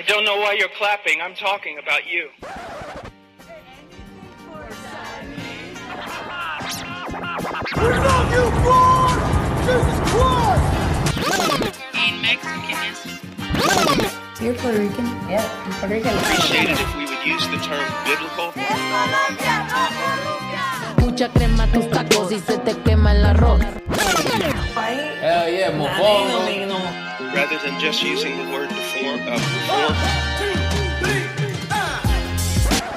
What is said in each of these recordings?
I don't know why you're clapping. I'm talking about you. In Mexican. You're Puerto Rican? Yeah, I'm Puerto Rican. Appreciate it if we would use the term biblical. Mucha crema tus tacos y se te quema el arroz. Hell yeah, mofongo. Rather than just using the word deform, uh, reform.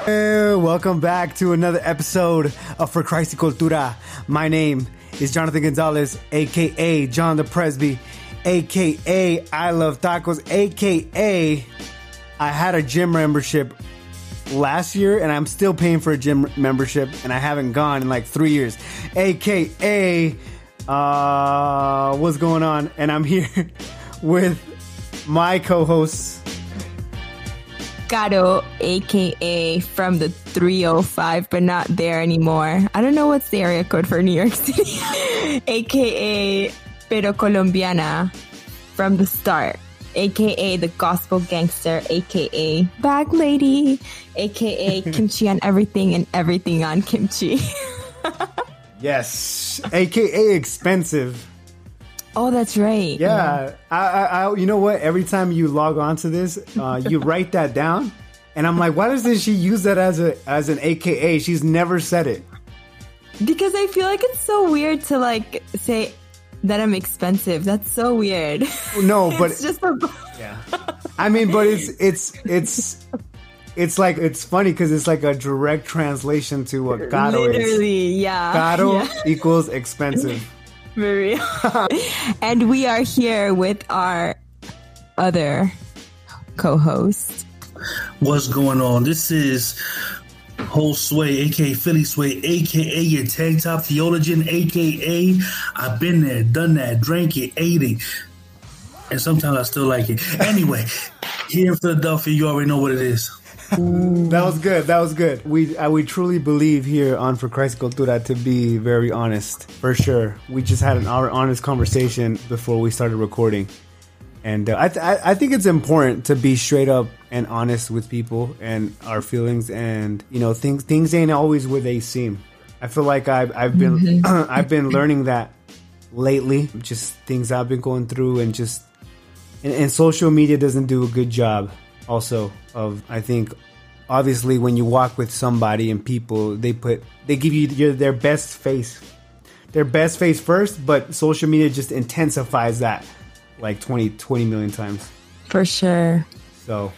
Hey, welcome back to another episode of For Christ y Cultura. My name is Jonathan Gonzalez, aka John the Presby, aka I Love Tacos, aka I had a gym membership last year and I'm still paying for a gym membership and I haven't gone in like three years, aka uh, what's going on? And I'm here with my co-hosts. Caro, aka from the 305, but not there anymore. I don't know what's the area code for New York City. aka Pero Colombiana from the start. AKA the gospel gangster, AKA bag lady, AKA kimchi on everything and everything on kimchi. Yes, aka expensive. Oh, that's right. Yeah, I, I, I, you know what? Every time you log on to this, uh, you write that down, and I'm like, why doesn't she use that as a as an AKA? She's never said it. Because I feel like it's so weird to like say that I'm expensive. That's so weird. No, but it's just a yeah, I mean, but it's it's it's it's like it's funny because it's like a direct translation to what caro is. literally, yeah. Caro yeah. equals expensive. Very. and we are here with our other co-host. What's going on? This is Whole Sway, aka Philly Sway, aka your tank top theologian, aka I've been there, done that, drank it, ate it, and sometimes I still like it. Anyway, here in Philadelphia, you already know what it is. That was good. That was good. We uh, we truly believe here on For Christ Cultura to be very honest, for sure. We just had an honest conversation before we started recording, and uh, I, th- I think it's important to be straight up and honest with people and our feelings, and you know things things ain't always where they seem. I feel like I've I've been I've been learning that lately. Just things I've been going through, and just and, and social media doesn't do a good job also of i think obviously when you walk with somebody and people they put they give you your, their best face their best face first but social media just intensifies that like 20 20 million times For sure. so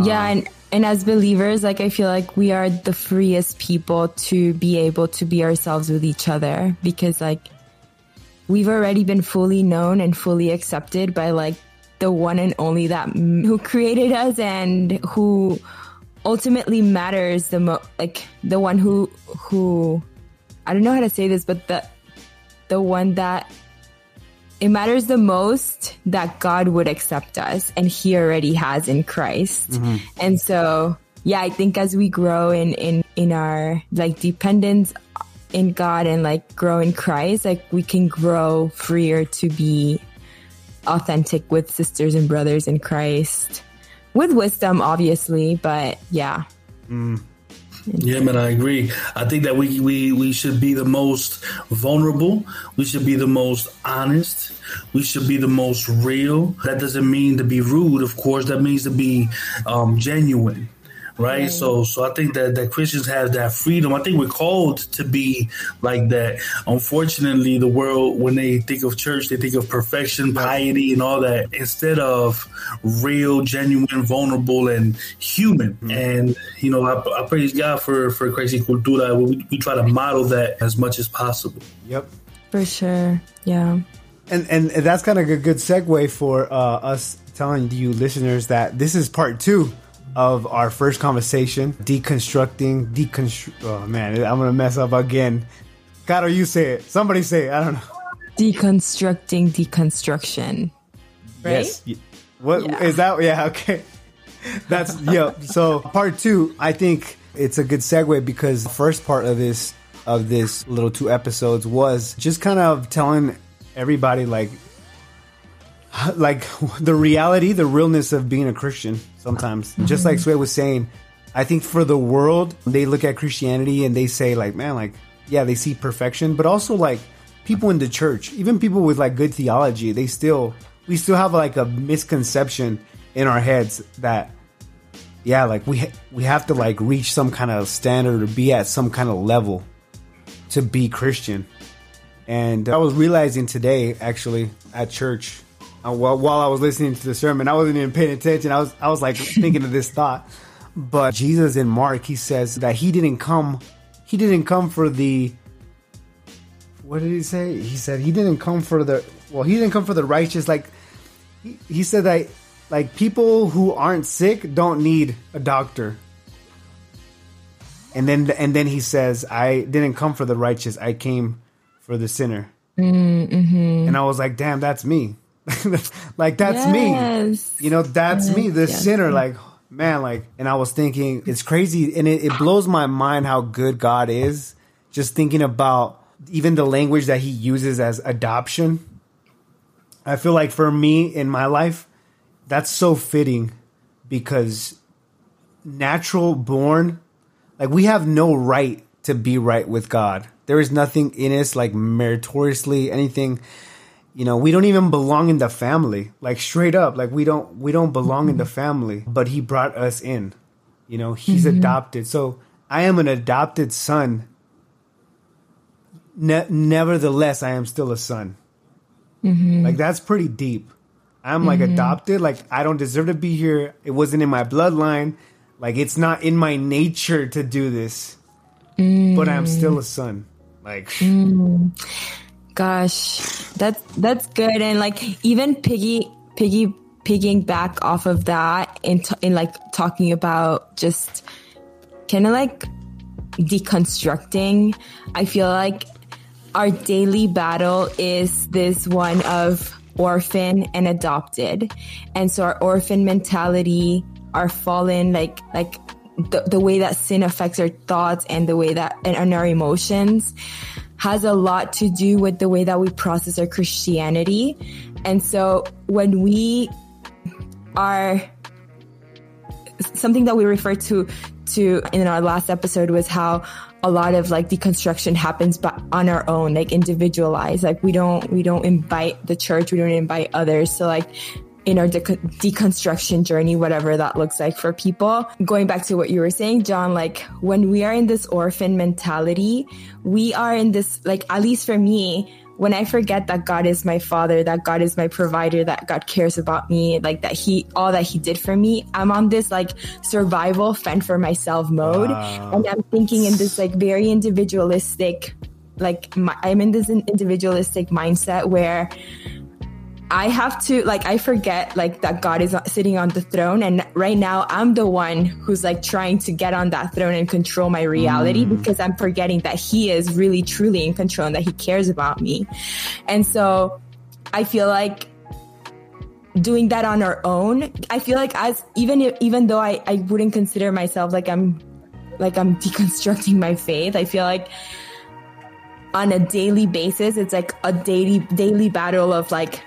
yeah, um, and and as believers, like I feel like we are the freest people to be able to be ourselves with each other because like we've already been fully known and fully accepted by like the one and only that who created us and who ultimately matters the mo like the one who who I don't know how to say this, but the the one that it matters the most that God would accept us and he already has in Christ. Mm-hmm. And so, yeah, I think as we grow in, in, in our like dependence in God and like grow in Christ, like we can grow freer to be authentic with sisters and brothers in Christ with wisdom, obviously, but yeah. Yeah, man, I agree. I think that we, we, we should be the most vulnerable. We should be the most honest. We should be the most real. That doesn't mean to be rude, of course. That means to be um, genuine, right? So, so I think that, that Christians have that freedom. I think we're called to be like that. Unfortunately, the world, when they think of church, they think of perfection, piety, and all that instead of real, genuine, vulnerable, and human. And you know, I, I praise God for for Christ y Cultura. We, we try to model that as much as possible. yep For sure. Yeah. and and that's kind of a good segue for uh, us telling you listeners that this is part two of our first conversation deconstructing deconstru oh man i'm gonna mess up again. God you say it. Somebody say it. I don't know. Deconstructing deconstruction. Right? yes. What is Yeah. that yeah okay. That's yeah so part two i think it's a good segue because the first part of this of this little two episodes was just kind of telling everybody like like the reality, the realness of being a Christian sometimes. Mm-hmm. Just like Sway was saying, I think for the world, they look at Christianity and they say like, man, like, yeah, they see perfection, but also like people in the church, even people with like good theology, they still, we still have like a misconception in our heads that, yeah, like we, we have to like reach some kind of standard or be at some kind of level to be Christian. And I was realizing today, actually, at church, uh, while, while I was listening to the sermon, I wasn't even paying attention. I was, I was like thinking of this thought. But Jesus in Mark, he says that he didn't come, he didn't come for the, what did he say? He said he didn't come for the, well, he didn't come for the righteous. Like, he, he said that, like, people who aren't sick don't need a doctor. And then, and then he says, I didn't come for the righteous. I came for the sinner. Mm-hmm. And I was like, damn, that's me. like that's yes. me. You know, that's yes. me, the yes. sinner. Like, man, like, and I was thinking, it's crazy, and it, it blows my mind how good God is. Just thinking about even the language that He uses as adoption. I feel like for me in my life, that's so fitting because natural born, like we have no right to be right with God. There is nothing in us like meritoriously anything. You know, we don't even belong in the family. Like straight up, like we don't we don't belong in the family, but he brought us in. You know, he's mm-hmm. adopted. So I am an adopted son. Ne- nevertheless, I am still a son. Mm-hmm. Like that's pretty deep. I'm like mm-hmm. adopted. Like I don't deserve to be here. It wasn't in my bloodline. Like it's not in my nature to do this. Mm. But I'm still a son. Like, mm. Gosh, that's that's good. And like even piggy piggy pigging back off of that in t- in like talking about just kind of like deconstructing. I feel like our daily battle is this one of orphan and adopted. And so our orphan mentality, our fallen, like, like the, the way that sin affects our thoughts and the way that and, and our emotions has a lot to do with the way that we process our Christianity. And so when we are something that we refer to to in our last episode was how a lot of like deconstruction happens but on our own like individualized like we don't we don't invite the church we don't invite others so like in our de- deconstruction journey, whatever that looks like for people. Going back to what you were saying, John, like when we are in this orphan mentality, we are in this, like, at least for me, when I forget that God is my father, that God is my provider, that God cares about me, like that he, all that he did for me, I'm on this like survival fend for myself mode. Wow. And I'm thinking in this like very individualistic, like my, I'm in this individualistic mindset where I have to like I forget like that God is sitting on the throne and right now I'm the one who's like trying to get on that throne and control my reality mm. because I'm forgetting that he is really truly in control and that he cares about me. And so I feel like doing that on our own, I feel like as even if, even though I I wouldn't consider myself like I'm like I'm deconstructing my faith, I feel like on a daily basis it's like a daily daily battle of like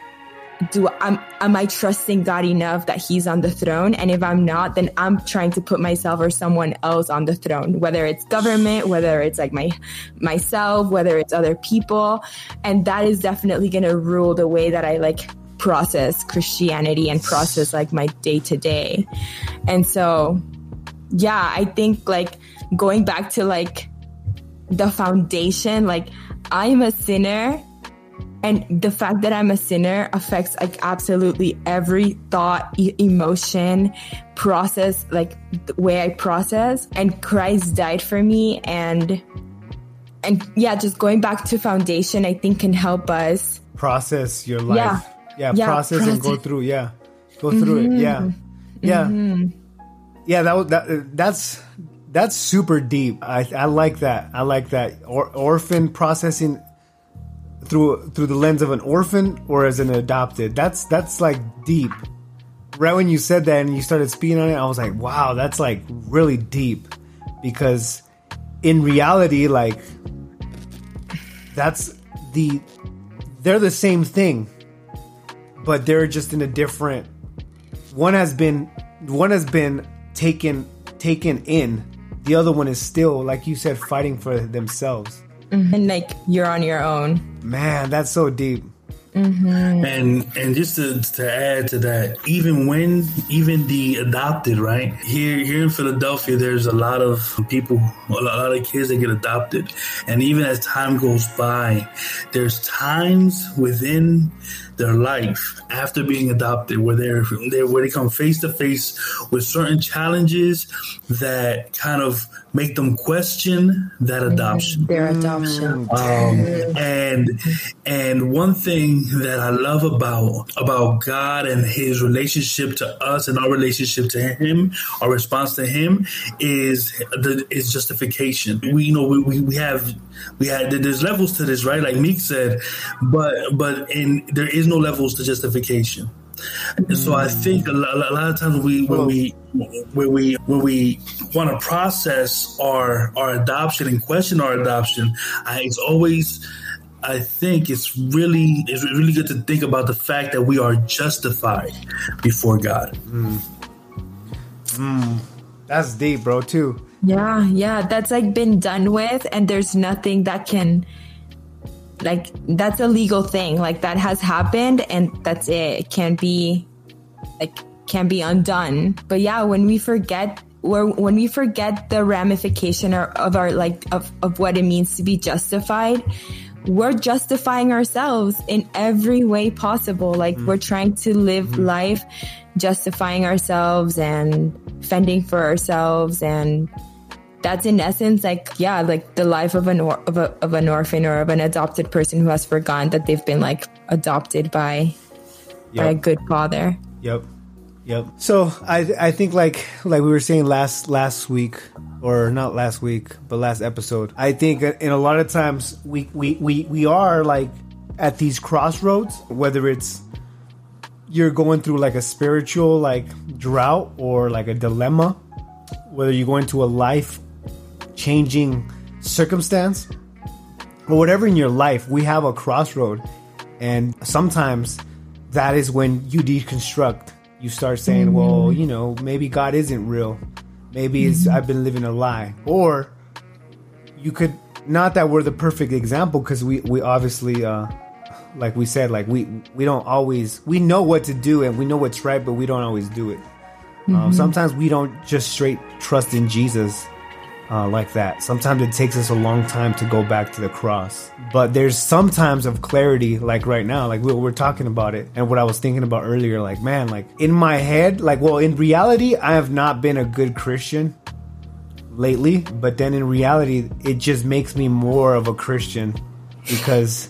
do I'm am I trusting God enough that He's on the throne? And if I'm not, then I'm trying to put myself or someone else on the throne, whether it's government, whether it's like my myself, whether it's other people, and that is definitely going to rule the way that I like process Christianity and process like my day to day. And so, yeah, I think like going back to like the foundation, like I'm a sinner and the fact that I'm a sinner affects like absolutely every thought, e- emotion, process, like the way I process. And Christ died for me. And, and yeah, just going back to foundation, I think can help us process your life. Yeah. Yeah. yeah process, process, and go through. Yeah. Go through mm-hmm. it. Yeah. Yeah. Mm-hmm. Yeah. That, that, that's, that's super deep. I, I like that. I like that. Or, orphan processing through through the lens of an orphan or as an adopted. That's that's like deep. Right when you said that and you started speaking on it, I was like, wow, that's like really deep. Because in reality, like that's the they're the same thing. but they're just in a different. One has been one has been taken taken in. The other one is still, like you said, fighting for themselves. Mm-hmm. And like you're on your own. Man, that's so deep. Mm-hmm. And and just to, to add to that, even when even the adopted, right here here in Philadelphia, there's a lot of people, a lot of kids that get adopted, and even as time goes by, there's times within their life after being adopted where they're, they're where they come face to face with certain challenges that kind of make them question that adoption. their adoption. Um, and and one thing that i love about about god and his relationship to us and our relationship to him our response to him is the is justification. We you know we, we, we have we had there's levels to this right? Like Meek said but but in there is no levels to justification so I think a lot, a lot, of times we when we when we when we want to process our our adoption and question our adoption, I, it's always I think it's really it's really good to think about the fact that we are justified before God. Mm. Mm. That's deep, bro. Too. Yeah, yeah, that's like been done with, and there's nothing that can like that's a legal thing like that has happened and that's it it can't be like can be undone but yeah when we forget where when we forget the ramification of our like of, of what it means to be justified we're justifying ourselves in every way possible like mm. we're trying to live mm-hmm. life justifying ourselves and fending for ourselves and that's in essence like yeah like the life of an or- of, a, of an orphan or of an adopted person who has forgotten that they've been like adopted by yep. by a good father. Yep. Yep. So i i think like like we were saying last last week or not last week but last episode i think in a lot of times we we we, we are like at these crossroads whether it's you're going through like a spiritual like drought or like a dilemma whether you're going to a life changing circumstance or whatever in your life, we have a crossroad. And sometimes that is when you deconstruct. You start saying, mm-hmm. well, you know, maybe God isn't real. Maybe it's mm-hmm. I've been living a lie. Or you could not that we're the perfect example because we we obviously uh like we said like we we don't always we know what to do and we know what's right but we don't always do it um, mm-hmm. um, sometimes we don't just straight trust in jesus uh, like that. Sometimes it takes us a long time to go back to the cross. But there's sometimes of clarity, like right now, like we, we're talking about it, and what I was thinking about earlier, like, man, like in my head, like, well, in reality, I have not been a good Christian lately, but then in reality, it just makes me more of a Christian because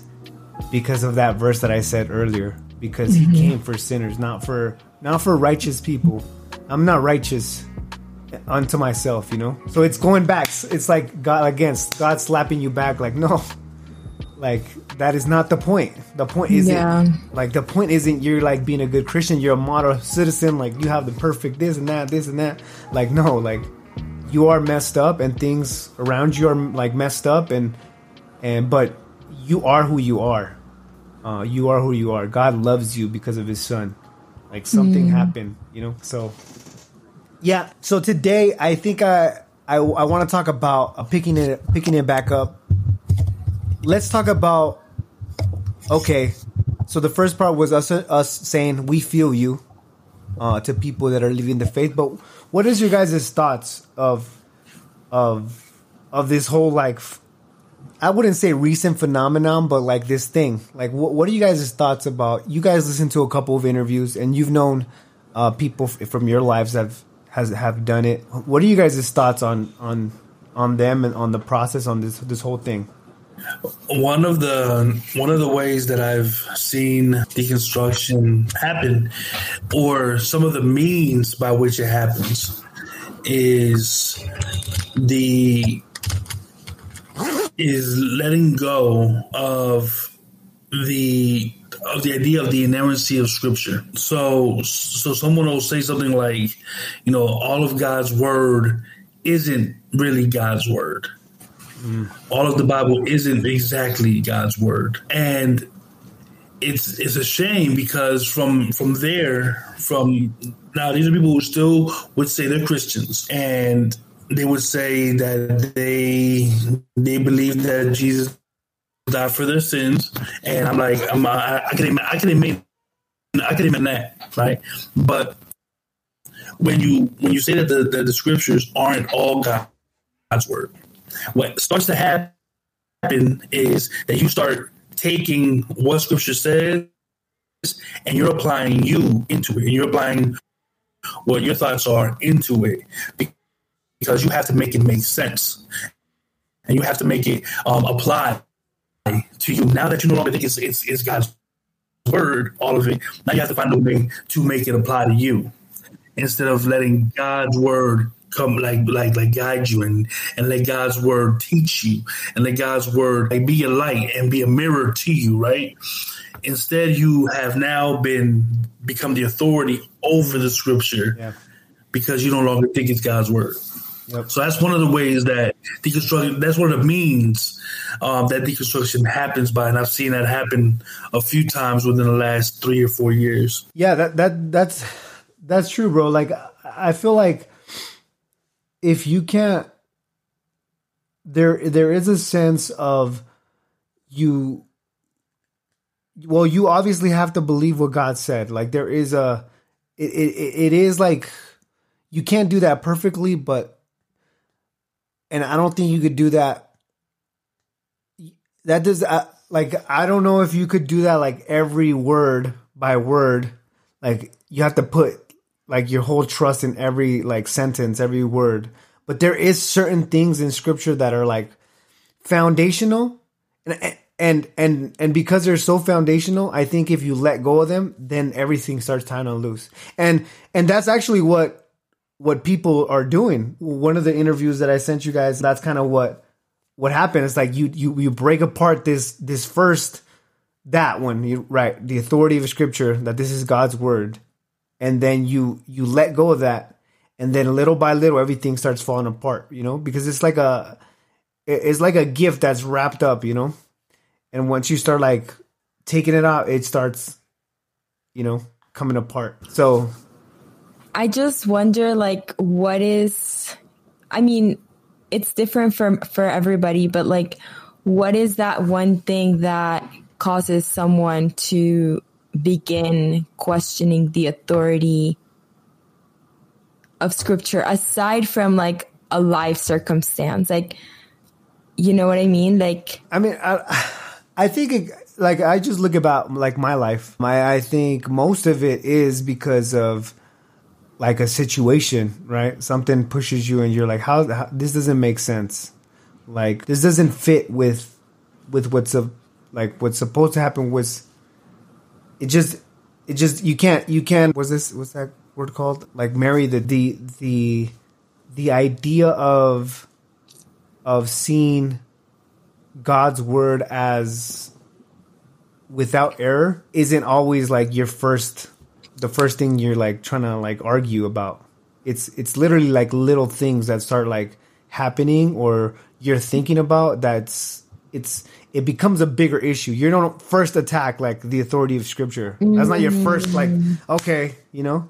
because of that verse that I said earlier. Because mm-hmm. he came for sinners, not for not for righteous people. I'm not righteous unto myself, you know? So it's going back. It's like God against God slapping you back, like, no, like that is not the point. The point isn't yeah. like the point isn't you're like being a good Christian, you're a model citizen, like you have the perfect this and that, this and that. Like, no, like you are messed up and things around you are like messed up and and but you are who you are. Uh, you are who you are. God loves you because of his son. Like something mm. happened, you know? So yeah. So today, I think I I, I want to talk about uh, picking it picking it back up. Let's talk about. Okay, so the first part was us us saying we feel you uh, to people that are leaving the faith. But what is your guys' thoughts of of of this whole like I wouldn't say recent phenomenon, but like this thing. Like, what, what are you guys' thoughts about? You guys listen to a couple of interviews, and you've known uh, people f- from your lives that have has have done it. What are you guys' thoughts on on on them and on the process on this this whole thing? One of the one of the ways that I've seen deconstruction happen, or some of the means by which it happens, is the is letting go of the of the idea of the inerrancy of scripture. So, so someone will say something like, you know, all of God's word isn't really God's word. Mm. All of the Bible isn't exactly God's word. And it's it's a shame because from from there from now these are people who still would say they're Christians and they would say that they they believe that Jesus died for their sins and I'm like I'm, I, I can I can I can admit that right? But when you when you say that the, the, the scriptures aren't all God's word what starts to happen is that you start taking what scripture says and you're applying you into it and you're applying what your thoughts are into it because you have to make it make sense and you have to make it um, apply to you now that you no longer think it's, it's, it's god's word all of it now you have to find a way to make it apply to you instead of letting god's word come like like like guide you and and let God's word teach you and let God's word like be a light and be a mirror to you, right? Instead, you have now been become the authority over the scripture yeah. because you no longer think it's God's word. Yep. So that's one of the ways that deconstruction. That's one of the means um, that deconstruction happens by, and I've seen that happen a few times within the last three or four years. Yeah, that that that's that's true, bro. Like I feel like if you can't there there is a sense of you well you obviously have to believe what god said like there is a it, it, it is like you can't do that perfectly but and i don't think you could do that that does uh, like i don't know if you could do that like every word by word like you have to put like your whole trust in every like sentence, every word. But there is certain things in scripture that are like foundational and and and and because they're so foundational, I think if you let go of them, then everything starts tying on loose. And and that's actually what what people are doing. One of the interviews that I sent you guys, that's kind of what what happened. It's like you you you break apart this this first that one, you right, the authority of scripture, that this is God's word. And then you you let go of that. And then little by little everything starts falling apart you know? Because it's like a it's like a gift that's wrapped up you know? And once you start like taking it out it starts you know coming apart. So i just wonder like what is i mean it's different for for everybody but like what is that one thing that causes someone to begin questioning the authority of scripture aside from like a life circumstance? Like you know what i mean? Like i mean i i think it, like i just look about like my life. My i think most of it is because of like a situation right? Something pushes you and you're like how, how this doesn't make sense. Like this doesn't fit with with what's a like what's supposed to happen was it just it just you can't you can't was this what's that word called? Like marry the the the the idea of of seeing God's word as without error isn't always like your first the first thing you're like trying to like argue about. It's it's literally like little things that start like happening or you're thinking about that's it's it becomes a bigger issue. You don't first attack like the authority of scripture. That's not your first like okay, you know.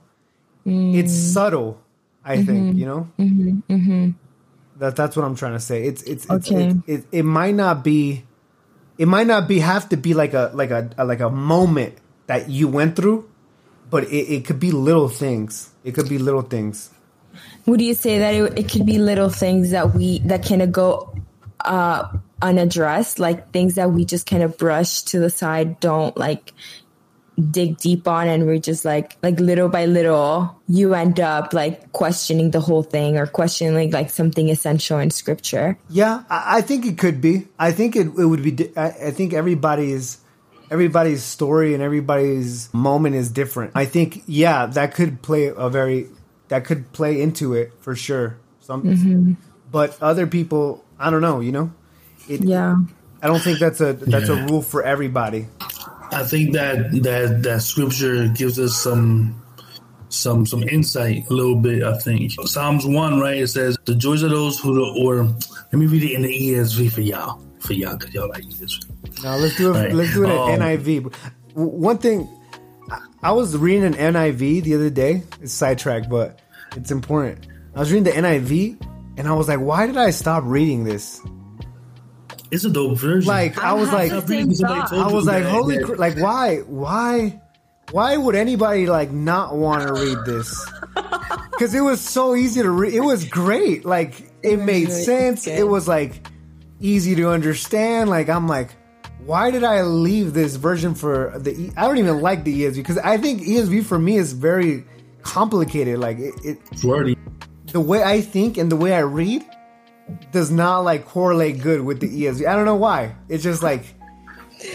Mm. It's subtle, I mm-hmm. think, you know. Mm-hmm. Mm-hmm. That that's what I'm trying to say. It's it's, okay. It's, it, it, it might not be it might not be have to be like a like a, a like a moment that you went through, but it, it could be little things. It could be little things. Would you say that it, it could be little things that we that kind of go uh unaddressed, like things that we just kind of brush to the side, don't like dig deep on and we're just like like little by little you end up like questioning the whole thing or questioning like something essential in scripture yeah i, I think it could be i think it, it would be I, I think everybody's everybody's story and everybody's moment is different i think yeah that could play a very that could play into it for sure some mm-hmm. but other people i don't know you know it, yeah. I don't think that's a that's yeah. a rule for everybody. I think that that that scripture gives us some some some insight a little bit. I think Psalms one right it says the joys of those who or let me read it in the ESV for y'all for y'all because y'all like ESV. No, let's do it. Right. Let's do it um, in NIV. one thing, I was reading an NIV the other day. It's sidetracked, but it's important. I was reading the NIV, and I was like, "Why did I stop reading this?" It's a dope version. Like I was like, I I was like, holy, cr- like why, why, why would anybody like not want to read this? Because it was so easy to read. It was great. Like it made sense. It was like easy to understand. Like I'm like, why did I leave this version for the? E- I don't even like the ESV because I think ESV for me is very complicated. Like it, it Wordy. the way I think and the way I read does not like correlate good with the ESV. I don't know why. It's just like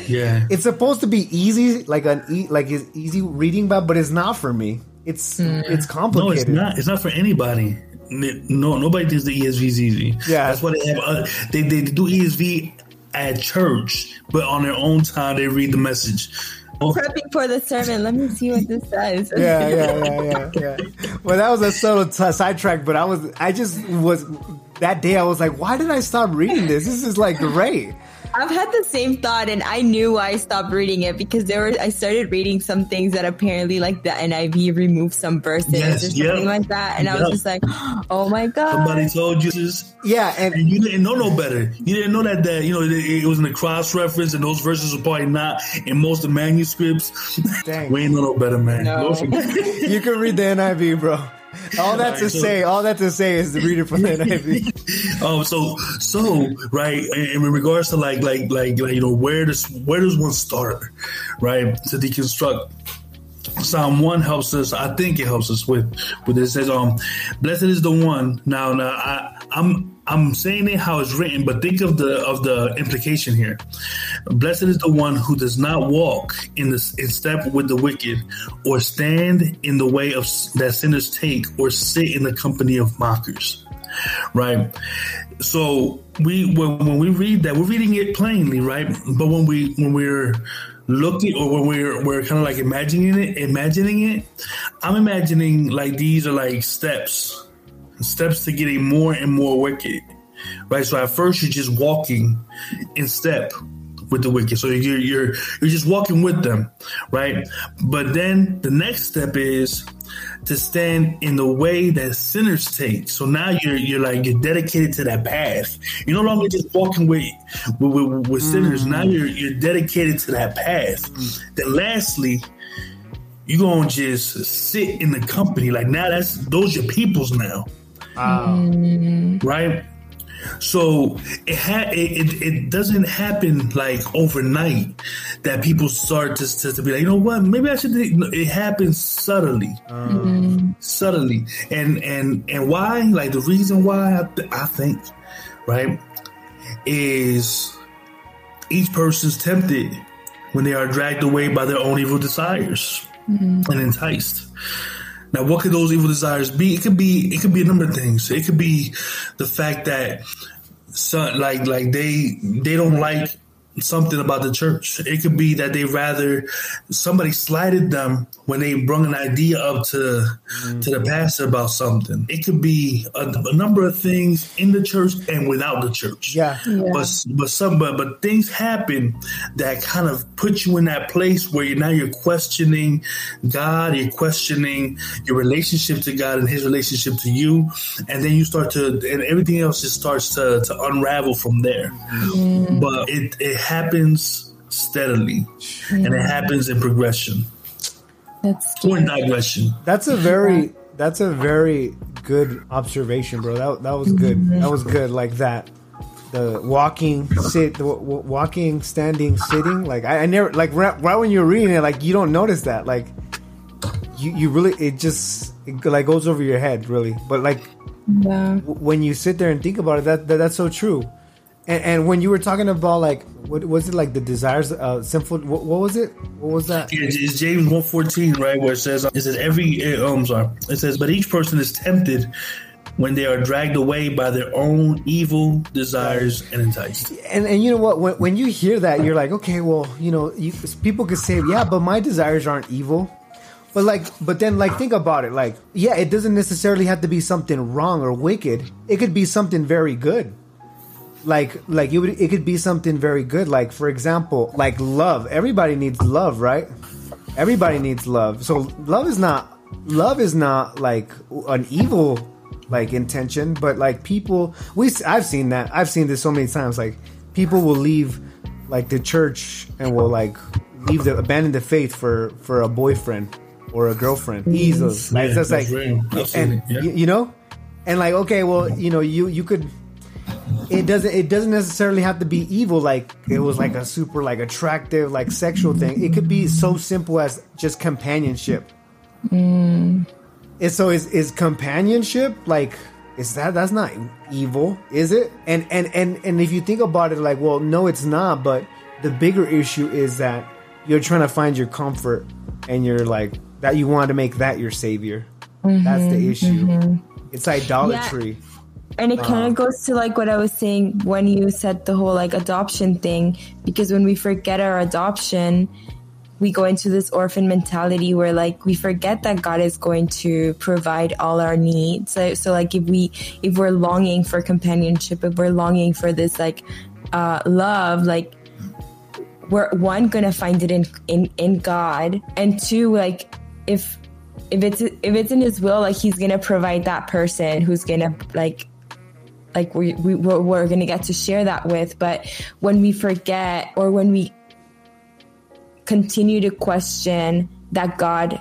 Yeah. it's supposed to be easy, like an e- like it's easy reading, but but it's not for me. It's it's complicated. No, it's complicated. not. It's not for anybody. No, nobody thinks the ESV is easy. Yeah. that's why they have. Uh, they they do ESV at church, but on their own time they read the message. Oh, Prepping for the sermon. Let me see what this says. yeah, yeah, yeah, yeah, yeah. Well, that was a subtle t- sidetrack, but I was, I just was that day. I was like, why did I stop reading this? This is like great. I've had the same thought, and I knew why I stopped reading it because there were. I started reading some things that apparently, like the NIV, removed some verses Yes, or something yep. like that, and I was just like, "Oh my god!" somebody told you this. Yeah, and And you didn't know no better. You didn't know that that you know it, it was in the cross reference, and those verses were probably not in most of the manuscripts. Dang. we ain't know no better, man. No. You can read the NIV, bro. All that to say, all that to say is the reader for from the NIV. Um, so so right, in, in regards to like like like like you know where does where does one start, right, to deconstruct. Psalm one helps us. I think it helps us with with this. It says, "Um, blessed is the one." Now, now, I, I'm I'm saying it how it's written, but think of the of the implication here. Blessed is the one who does not walk in the in step with the wicked, or stand in the way of that sinners take, or sit in the company of mockers right? So we when, when we read that, we're reading it plainly, right? But when we when we're looking or when we're we're kind of like imagining it, imagining it, I'm imagining like these are like steps, steps to getting more and more wicked, right? So at first you're just walking in step with the wicked. So you're you're you're just walking with them, right? But then the next step is to stand in the way that sinners take. So now you're you're like you're dedicated to that path. You're no longer just walking with with, with, with sinners. Now mm. you're you're dedicated to that path. Mm. Then lastly, you're gonna just sit in the company. Like now that's those your peoples now. Mm-hmm. Right? So it, ha- it, it it doesn't happen like overnight that people start to, to, to be like, you know what, maybe I should. do-" It happens subtly, mm-hmm. subtly, and and and why? Like the reason why I, th- I think, right, is each person's tempted when they are dragged away by their own evil desires mm-hmm. and enticed. Now, what could those evil desires be? It could be it could be a number of things. It could be the fact that like like they they don't like something about the church. It could be that they rather somebody slighted them when they brought an idea up to to the pastor about something. It could be a, a number of things in the church and without the church. Yeah. But but some but, but things happen that kind of put you in that place where you now you're questioning God, you're questioning your relationship to God and His relationship to you, and then you start to and everything else just starts to, to unravel from there. Mm-hmm. But it it happens steadily, and it happens in progression That's or in digression. That's a very that's a very good observation, bro. That that was good. That was mm-hmm. good. Like that. The walking, sit, the w- w- walking, standing, sitting. Like I, I never like right, right when you're reading it, like you don't notice that. Like you, you really it just it like goes over your head, really. But like Yeah. w- when you sit there and think about it, that, that that's so true. And, and when you were talking about like what was it like the desires, uh, sinful? What, what was it? What was that? Yeah, it's James one fourteen, right, where it says it says every uh, um sorry, it says but each person is tempted when they are dragged away by their own evil desires and enticed. and and you know what when, when you hear that you're like okay well you know you, people could say yeah but my desires aren't evil but like but then like think about it like yeah it doesn't necessarily have to be something wrong or wicked it could be something very good like like it would it could be something very good. Like for example like love. Everybody needs love right? Everybody needs love. So love is not love is not like an evil like intention but like people we i've seen that. I've seen this so many times. Like people will leave like the church and will like leave the abandon the faith for for a boyfriend or a girlfriend. Mm. Easily. Like Yeah, just like real. And yeah. you, you know? And like okay well you know you you could it doesn't it doesn't necessarily have to be evil like it was like a super like attractive like sexual thing. It could be so simple as just companionship. Mm. and so is is companionship like is that that's not evil is it? And and and and if you think about it like well no it's not but the bigger issue is that you're trying to find your comfort and you're like that you want to make that your savior. That's the issue. it's idolatry And it kind of goes to like what I was saying when you said the whole like adoption thing, because when we forget our adoption, we go into this orphan mentality where like we forget that God is going to provide all our needs. So, so like if we if we're longing for companionship, if we're longing for this like uh, love, like we're one gonna find it in in in God, and two like if if it's if it's in His will, like He's gonna provide that person who's gonna like like we, we we're, we're gonna get to share that with but when we forget or when we continue to question that god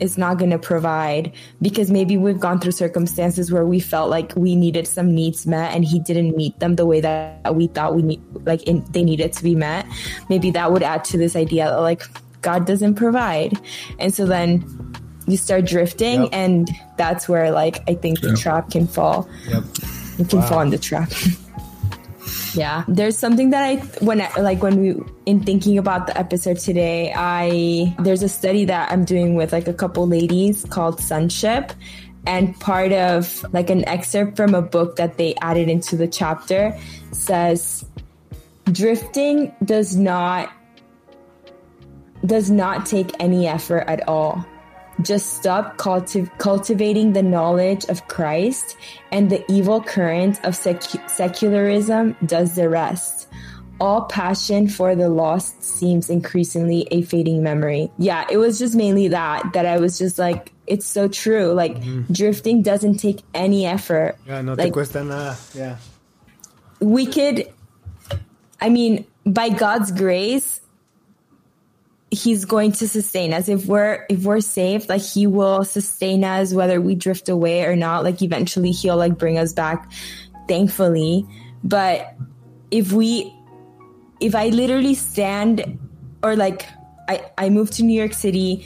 is not going to provide because maybe we've gone through circumstances where we felt like we needed some needs met and he didn't meet them the way that we thought we need like in, they needed to be met maybe that would add to this idea that like god doesn't provide. And so then you start drifting Yep. and that's where like i think the trap can fall. Yep you can fall in the trap. yeah, there's something that I when I like when we in thinking about the episode today, I there's a study that I'm doing with like a couple ladies called Sonship and part of like an excerpt from a book that they added into the chapter says drifting does not does not take any effort at all just stop cultiv- cultivating the knowledge of Christ, and the evil current of sec- secularism does the rest. All passion for the lost seems increasingly a fading memory. Yeah, it was just mainly that, that I was just like, it's so true. Like, mm-hmm. drifting doesn't take any effort. yeah no te cuesta nada yeah we could i mean by god's grace he's going to sustain us if we're if we're saved like he will sustain us whether we drift away or not like eventually he'll like bring us back thankfully but if we if i literally stand or like I, I moved to New York City,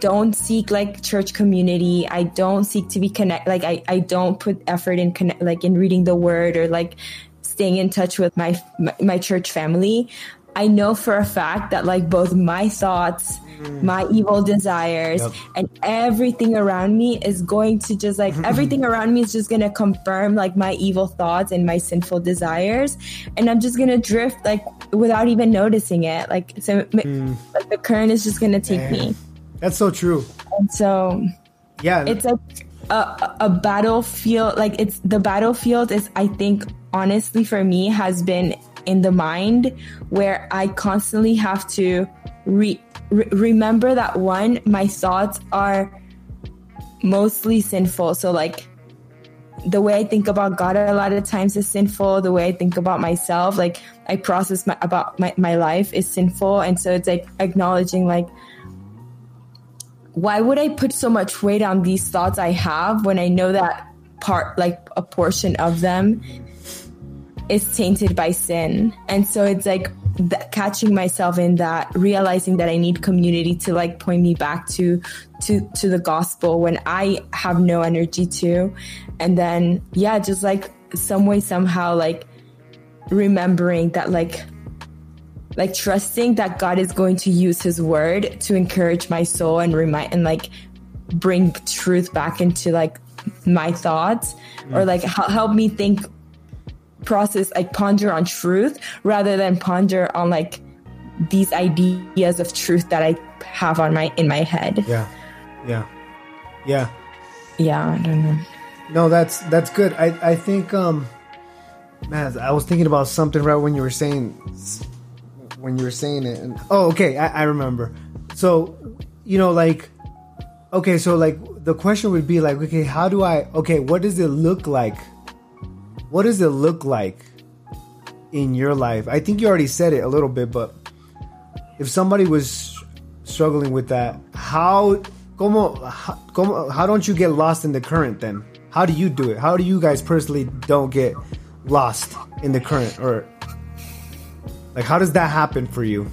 don't seek like church community. I don't seek to be connect like I, I don't put effort in connect like in reading the word or like staying in touch with my, my my church family. I know for a fact that like both my thoughts, mm. my evil desires, Yep. and everything around me is going to just like everything around me is just gonna confirm like my evil thoughts and my sinful desires, and I'm just gonna drift like without even noticing it. Like so, ma- mm. like the current is just gonna take me, that's so true. And so yeah. it's like a, a battlefield like it's the battlefield is i think honestly for me has been in the mind where i constantly have to re- re- remember that one my thoughts are mostly sinful so like the way I think about God a lot of times is sinful. The way I think about myself, like I process my about my, my life is sinful. And so it's like acknowledging like why would I put so much weight on these thoughts I have when I know that part like a portion of them is tainted by sin. And so it's like th- catching myself in that, realizing that I need community to like point me back to to to the gospel when I have no energy to. And then yeah, just like some way somehow like remembering that like like trusting that God is going to use his word to encourage my soul and remind and like bring truth back into like my thoughts or mm. like hel- help me think process like ponder on truth rather than ponder on like these ideas of truth that I have on my in my head. yeah yeah yeah Yeah, I don't know. No, that's that's good. I I think um Man, I was thinking about something right when you were saying when you were saying it. And, oh, okay, I, I remember. So, you know, like, okay, so like the question would be like, okay, how do I? Okay, what does it look like? What does it look like in your life? I think you already said it a little bit, but if somebody was struggling with that, how, como, como, how don't you get lost in the current then? How do you do it? How do you guys personally don't get lost in the current or like how does that happen for you?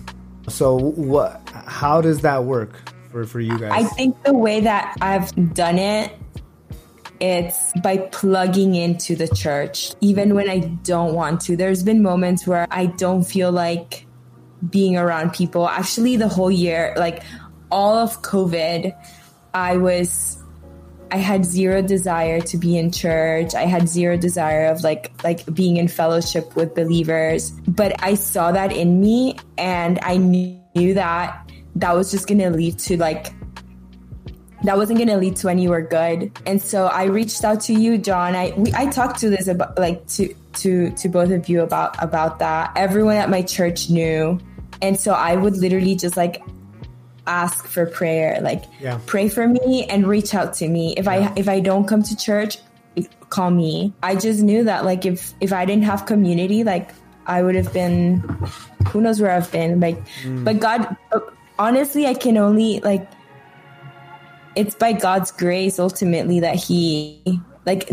So what how does that work for for you guys? I think the way that I've done it it's by plugging into the church even when I don't want to. There's been moments where I don't feel like being around people. Actually the whole year like all of COVID I was I had zero desire to be in church. I had zero desire of like like being in fellowship with believers. But I saw that in me and I knew that that was just going to lead to like that wasn't going to lead to anywhere good. And so I reached out to you, John. I we, I talked to this about like to to to both of you about about that. Everyone at my church knew. And so I would literally just like ask for prayer like yeah. pray for me and reach out to me if yeah. i if i don't come to church call me i just knew that like if if i didn't have community like i would have been who knows where i've been like mm. but god honestly i can only like it's by god's grace ultimately that he like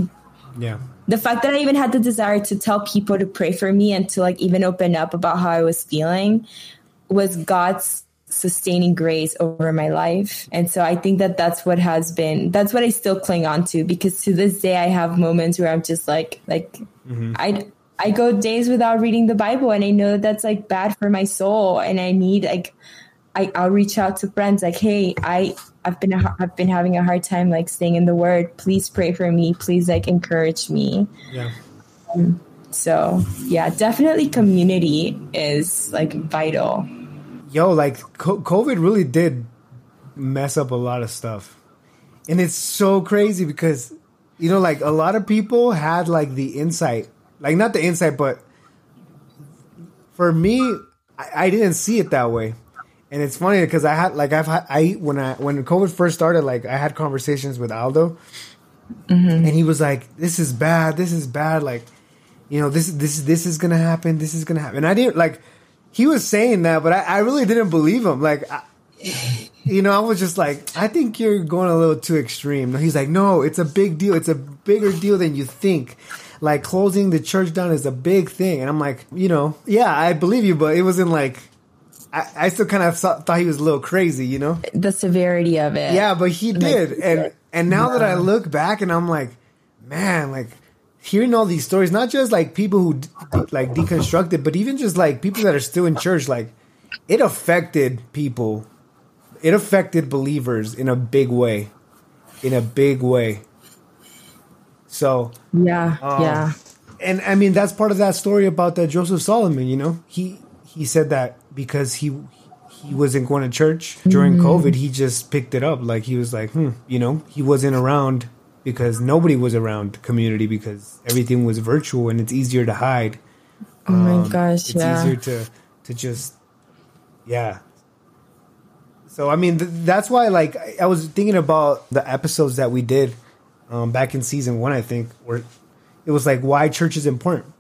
yeah the fact that i even had the desire to tell people to pray for me and to like even open up about how i was feeling was god's sustaining grace over my life. And so I think that that's what has been, that's what I still cling on to because to this day I have moments where I'm just like, like, mm-hmm. I, I go days without reading the Bible and I know that that's like bad for my soul and I need like, I, I'll reach out to friends like, Hey, I, I've been, I've been having a hard time like staying in the word. Please pray for me. Please like encourage me. Yeah. Um, so yeah, definitely community is like vital yo, like COVID really did mess up a lot of stuff. And it's so crazy because, you know, like a lot of people had like the insight, like not the insight, but for me, I, I didn't see it that way. And it's funny because I had like I've had I when I when COVID first started, like I had conversations with Aldo, mm-hmm. and he was like, "This is bad. This is bad. Like, you know, this this this is gonna happen. This is gonna happen." And I didn't like he was saying that, but I, I really didn't believe him. Like, I, you know, I was just like, I think you're going a little too extreme. He's like, no, it's a big deal. It's a bigger deal than you think. Like closing the church down is a big thing. And I'm like, you know, yeah, I believe you, but it wasn't like, I, I still kind of thought, thought he was a little crazy, you know? The severity of it. Yeah, but he did. Like, and, and now yeah. that I look back and I'm like, man, like, hearing all these stories, not just like people who like deconstructed, but even just like people that are still in church, like it affected people. It affected believers in a big way, in a big way. So yeah, um, yeah, and I mean that's part of that story about that Joseph Solomon. You know, he he said that because he he wasn't going to church during mm-hmm. COVID, he just picked it up. Like he was like, hmm, you know, he wasn't around because nobody was around community because everything was virtual and it's easier to hide. Oh my um, gosh, it's yeah. easier to to just yeah. So I mean th- that's why like I was thinking about the episodes that we did um, back in season 1 I think where it was like why church is important.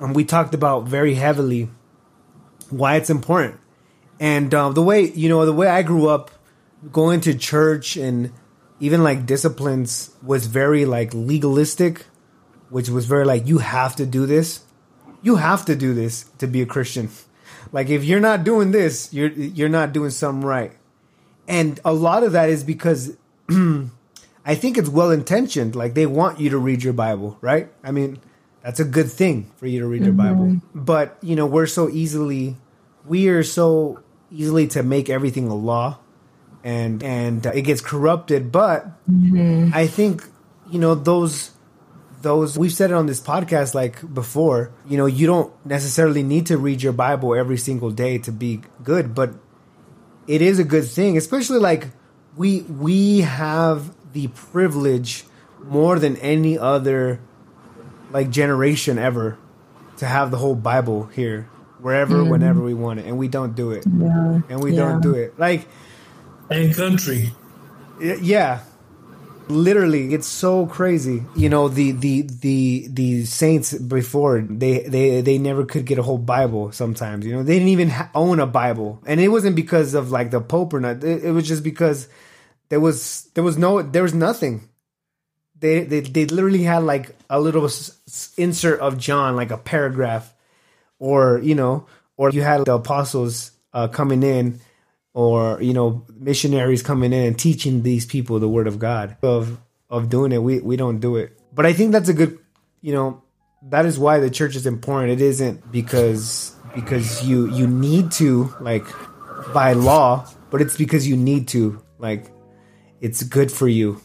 Um, we talked about very heavily why it's important. And uh, the way, you know, the way I grew up going to church and even like disciplines was very like legalistic, which was very like you have to do this. You have to do this to be a Christian. Like if you're not doing this, you're you're not doing something right. And a lot of that is because I think it's well intentioned. Like they want you to read your Bible, right? I mean, that's a good thing for you to read mm-hmm. your Bible. But, you know, we're so easily we are so easily to make everything a law and and it gets corrupted. But mm-hmm. I think you know those those we've said it on this podcast like before. You know, you don't necessarily need to read your Bible every single day to be good, but it is a good thing, especially like we we have the privilege more than any other like generation ever to have the whole Bible here, wherever, mm. whenever we want it, and we don't do it. Yeah. And we yeah. don't do it. Like and country. Yeah, literally it's so crazy you know the the the the saints before they they they never could get a whole bible sometimes you know they didn't even ha- own a bible and it wasn't because of like the pope or not it, it, was just because there was there was no there was nothing they they, they literally had like a little s- insert of john like a paragraph or you know or you had the apostles uh, coming in or you know missionaries coming in and teaching these people the word of God of of doing it. We we don't do it. But I think that's a good you know that is why the church is important. It isn't because because you you need to like by law but it's because you need to like it's good for you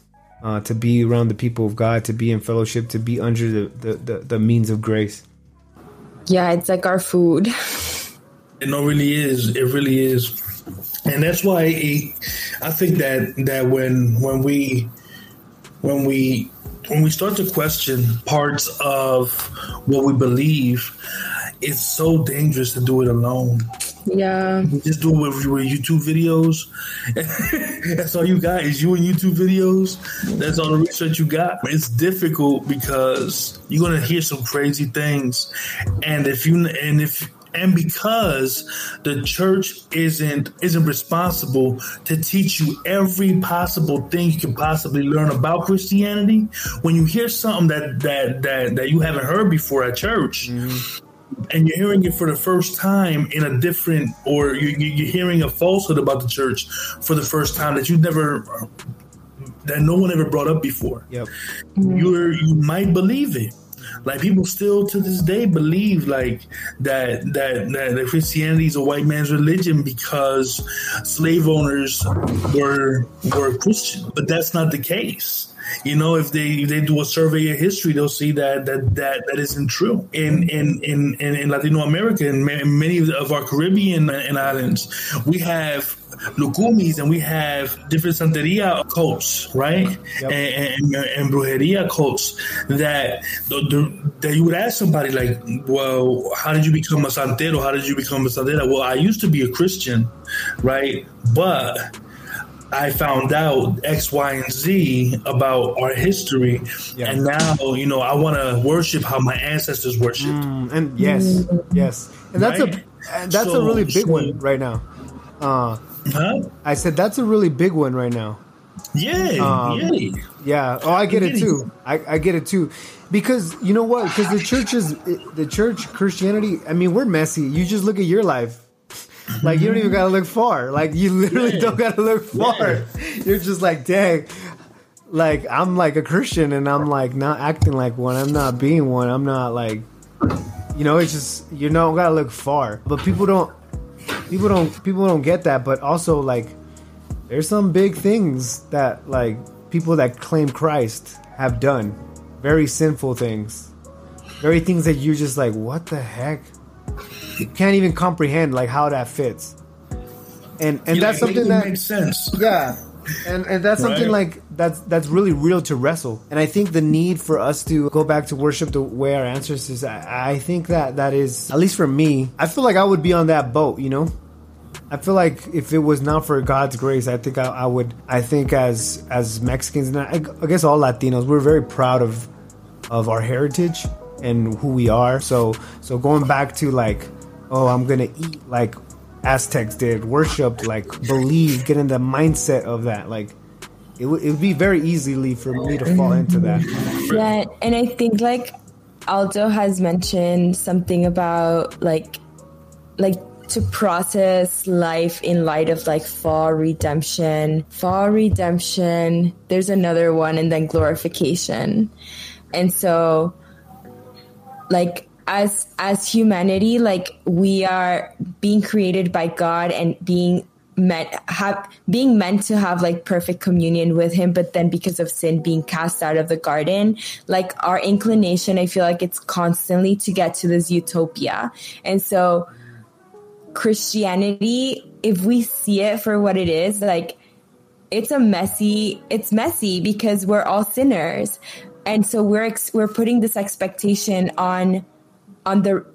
uh, to be around the people of God to be in fellowship to be under the the, the, the means of grace. Yeah it's like our food. It no really is. It really is. And that's why it, I think that that when when we when we when we start to question parts of what we believe, it's so dangerous to do it alone. Yeah, just do it with, with YouTube videos. That's all you got is you and YouTube videos. That's all the research you got. It's difficult because you're gonna hear some crazy things, and if you and if and because the church isn't isn't responsible to teach you every possible thing you can possibly learn about Christianity, when you hear something that that that, that you haven't heard before at church. Mm-hmm. And you're hearing it for the first time in a different, or you're, you're hearing a falsehood about the church for the first time that you never that no one ever brought up before. Yep. You're you might believe it like people still to this day believe like that that that Christianity is a white man's religion because slave owners were were Christian, but that's not the case. You know, if they if they do a survey of history, they'll see that that that, that isn't true. In in in in, Latino America and many of our Caribbean uh, and islands, we have lukumis and we have different santeria cults, right? Yep. And, and, and, brujeria cults that that you would ask somebody like, well, how did you become a santero? How did you become a santera? Well, I used to be a Christian, right? But I found out X, Y, and Z about our history, yeah. and now you know I want to worship how my ancestors worshipped. Mm, and yes, yes, and that's right? a that's so, a really big so, one right now. Uh, huh? I said that's a really big one right now. Yeah, um, yeah, yeah. Oh, I get it too. I, I get it too, because you know what? Because the church is the church Christianity. I mean, we're messy. You just look at your life like you don't even mm-hmm. gotta look far. Like you literally yeah. don't gotta look far. Yeah. You're just like, dang. Like I'm like a Christian and I'm like not acting like one. I'm not being one. I'm not like you know, it's just you don't gotta look far. But people don't people don't people don't get that, but also like there's some big things that like people that claim Christ have done. Very sinful things. Very things that you're just like, what the heck? Can't even comprehend like how that fits. And and that's something that makes sense. Yeah. And and that's something right. like that's that's really real to wrestle. And I think the need for us to go back to worship the way our ancestors I, I think that that is at least for me, I feel like I would be on that boat, you know? I feel like if it was not for God's grace, I think I, I would. I think as as Mexicans and I, I, guess all Latinos, we're very proud of of our heritage and who we are. So so going back to like oh, I'm gonna eat like Aztecs did, worship, like believe, get in the mindset of that. Like it would it would be very easily for me to fall into that. Yeah, and I think like Aldo has mentioned something about like like to process life in light of like fall redemption, fall redemption. There's another one, and then glorification. And so, like as as humanity like we are being created by god and being meant have being meant to have like perfect communion with him but then because of sin being cast out of the garden like our inclination i feel like it's constantly to get to this utopia. And so christianity if we see it for what it is like it's a messy it's messy because we're all sinners. And so we're ex- we're putting this expectation on on the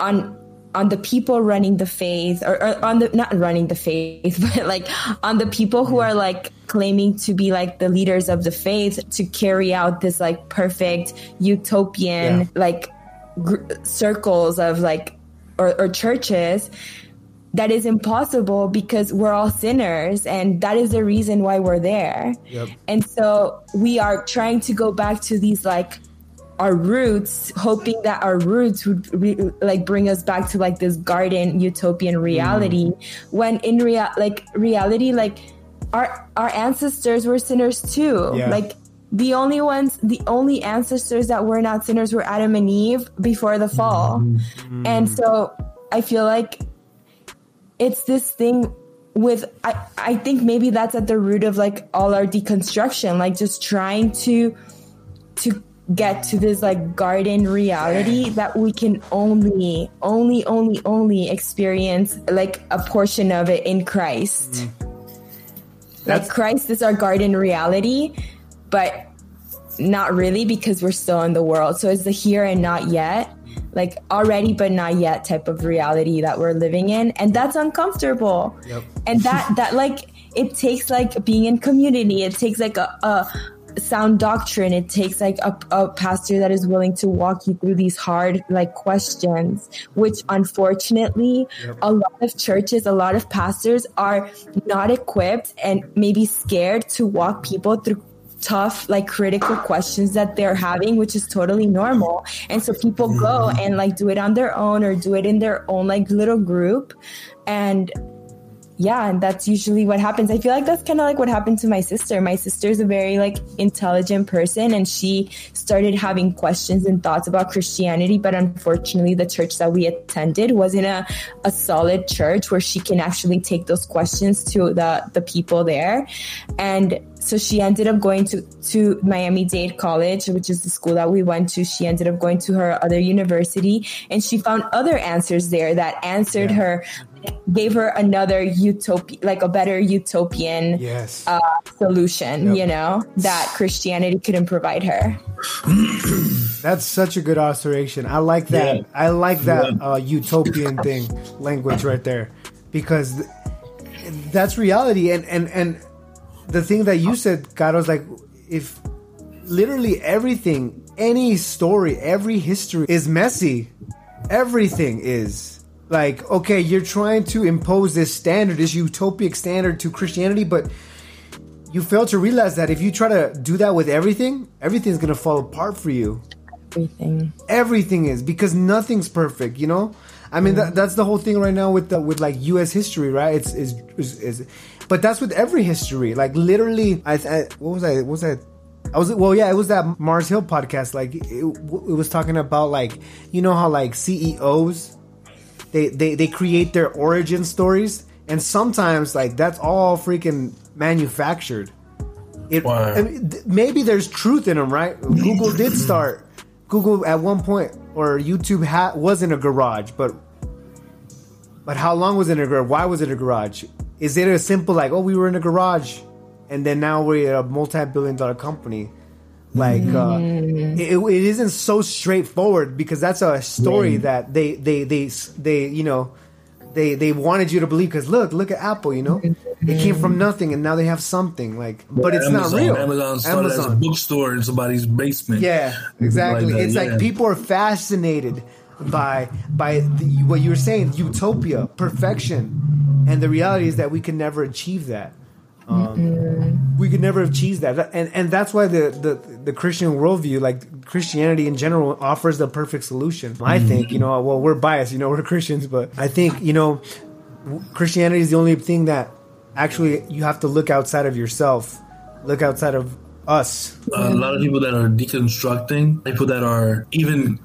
on on the people running the faith or, or, on the not running the faith but like on the people who are like claiming to be like the leaders of the faith to carry out this like perfect utopian yeah. like gr- circles of like or, or churches that is impossible because we're all sinners and that is the reason why we're there yep. and so we are trying to go back to these like our roots hoping that our roots would re- like bring us back to like this garden utopian reality mm. when in real like reality like our our ancestors were sinners too yeah. like the only ones the only ancestors that were not sinners were adam and eve before the fall mm. and so i feel like it's this thing with I, I think maybe that's at the root of like all our deconstruction like just trying to to get to this like garden reality that we can only only only only experience like a portion of it in christ. Mm-hmm. like christ is our garden reality but not really because we're still in the world. So it's the here and not yet like already but not yet type of reality that we're living in. And that's uncomfortable. Yep. and that that like it takes like being in community. It takes like a, a sound doctrine it takes like a, a, pastor that is willing to walk you through these hard like questions which unfortunately yep. a lot of churches a lot of pastors are not equipped and maybe scared to walk people through tough like critical questions that they're having which is totally normal. And so people go and like do it on their own or do it in their own like little group. And yeah, and that's usually what happens. I feel like that's kind of like what happened to my sister. My sister is a very like intelligent person and she started having questions and thoughts about Christianity, but unfortunately the church that we attended wasn't a, a solid church where she can actually take those questions to the the people there. And so she ended up going to, to Miami Dade College, which is the school that we went to. She ended up going to her other university and she found other answers there that answered yeah. her gave her another utopia, like a better utopian yes. uh, solution, yep. you know, that Christianity couldn't provide her. That's such a good observation. I like that. Yeah. I like that uh, utopian thing, language right there, because that's reality. And and and the thing that you said, God, was like, if literally everything, any story, every history is messy, everything is like okay you're trying to impose this standard this utopic standard to christianity but you fail to realize that if you try to do that with everything everything's gonna fall apart for you. Everything. Everything is because nothing's perfect you know? I mean that, mm. that's the whole thing right now with the with like us history right? It's is is but that's with every history. Like literally i, I what was i what was that I was well, yeah, it was that Mars Hill podcast. Like, it, it was talking about like, you know how like CEOs they, they they create their origin stories and sometimes like that's all freaking manufactured. It wow. I mean, maybe there's truth in them right? Google did start. Google at one point or youtube ha- was in a garage but but how long was it in a garage why was it a garage? Is it a simple like oh we were in a garage and then now we're a multi-billion dollar company like uh, mm. it, it isn't so straightforward because that's a story mm. that they they they they you know they they wanted you to believe because look look at Apple you know it came from nothing and now they have something like but it's Amazon, not real. Amazon started Amazon. as a bookstore in somebody's basement. Yeah, exactly. Like it's yeah. like people are fascinated by by the, what you were saying utopia perfection and the reality is that we can never achieve that um, we could never have achieved that, and and that's why the, the the Christian worldview, like Christianity in general, offers the perfect solution. I mm-hmm. think you know, well, we're biased, you know, we're Christians, but I think you know, Christianity is the only thing that actually you have to look outside of yourself, look outside of us. A lot of people that are deconstructing, people that are even,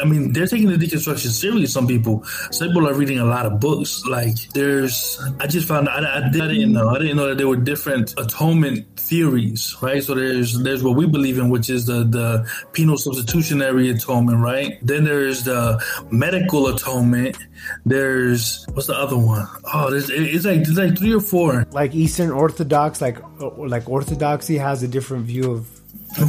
I mean, they're taking the deconstruction seriously. Some people, some people are reading a lot of books. Like there's, I just found, I, I, I didn't know, I didn't know that there were different atonement theories, right? So there's there's what we believe in, which is the the penal substitutionary atonement, right? Then there's the medical atonement. There's what's the other one? Oh, there's it's like it's like three or four. Like Eastern Orthodox, like like Orthodoxy has a different view of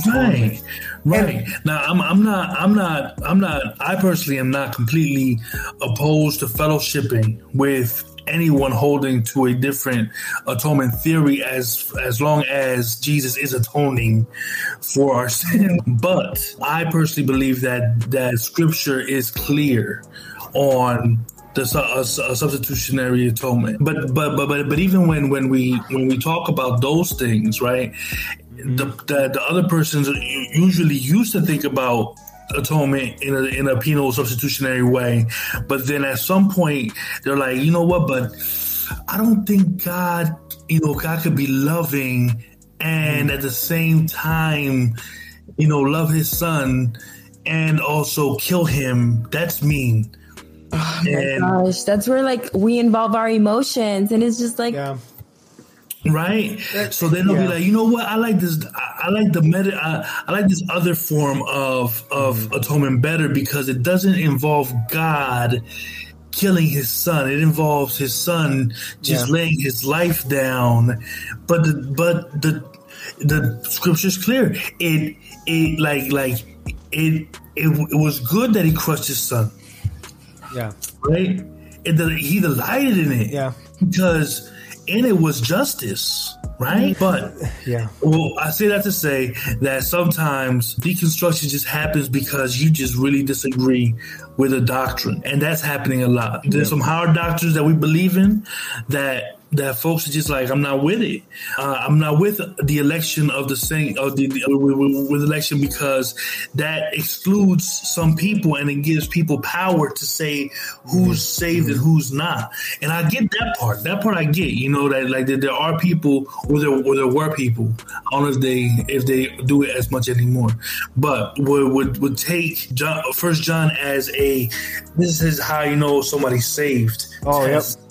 Right, right. Now, I'm, I'm not, I'm not, I'm not. I personally am not completely opposed to fellowshipping with anyone holding to a different atonement theory as as long as Jesus is atoning for our sin. But I personally believe that that scripture is clear on the a, a substitutionary atonement. But but but but but even when when we when we talk about those things, right? The, the, the other persons usually used to think about atonement in a in a penal substitutionary way, but then at some point they're like, you know what? But I don't think God, you know, God could be loving and at the same time, you know, love His Son and also kill him. That's mean. Oh my gosh, that's where like we involve our emotions, and it's just like. Yeah. Right, so then they'll yeah. be like, you know what? I like this. I, I like the meta. I, I, like this other form of of mm-hmm. atonement better because it doesn't involve God killing his son. It involves his son just yeah. laying his life down. But the but the the scripture's clear. It it like like it it, it was good that he crushed his son. Yeah. Right? And he delighted in it. Yeah. Because in it was justice, right? But yeah. Well, I say that to say that sometimes deconstruction just happens because you just really disagree with a doctrine. And that's happening a lot. There's some hard doctrines that we believe in that that folks are just like, I'm not with it. Uh, I'm not with the election of the saint of the, the with, with, election because that excludes some people and it gives people power to say who's saved and who's not. And I get that part. That part I get. You know that like that there are people or there or there were people. I don't know if they if they do it as much anymore, but would would, would take John, First John as a this is how you know somebody's saved. Oh, test. yep mm-hmm.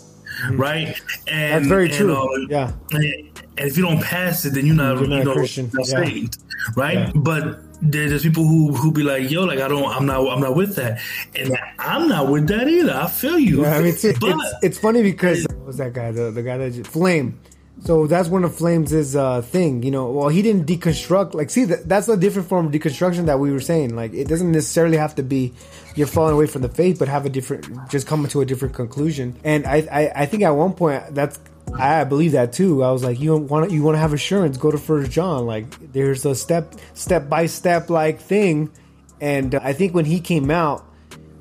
Right? And that's very true. uh, yeah. And, and, if you don't pass it, then you're not, you're not you know, Christian. Not yeah. saved, right? Yeah. But there's people who who be like, yo, like I don't, I'm not, I'm not with that, and I'm not with that either. I feel you. Yeah, I mean, it's, but, it's, it's funny because what was that guy, the the guy that just, Flame. So that's one of Flames' uh, thing, you know. Well, he didn't deconstruct. Like, see, that, that's a different form of deconstruction that we were saying. Like, it doesn't necessarily have to be you're falling away from the faith, but have a different, just coming to a different conclusion. And I, I, I think at one point that's I believe that too. I was like, you want you want to have assurance, go to First John. Like, there's a step step by step like thing, and uh, I think when he came out,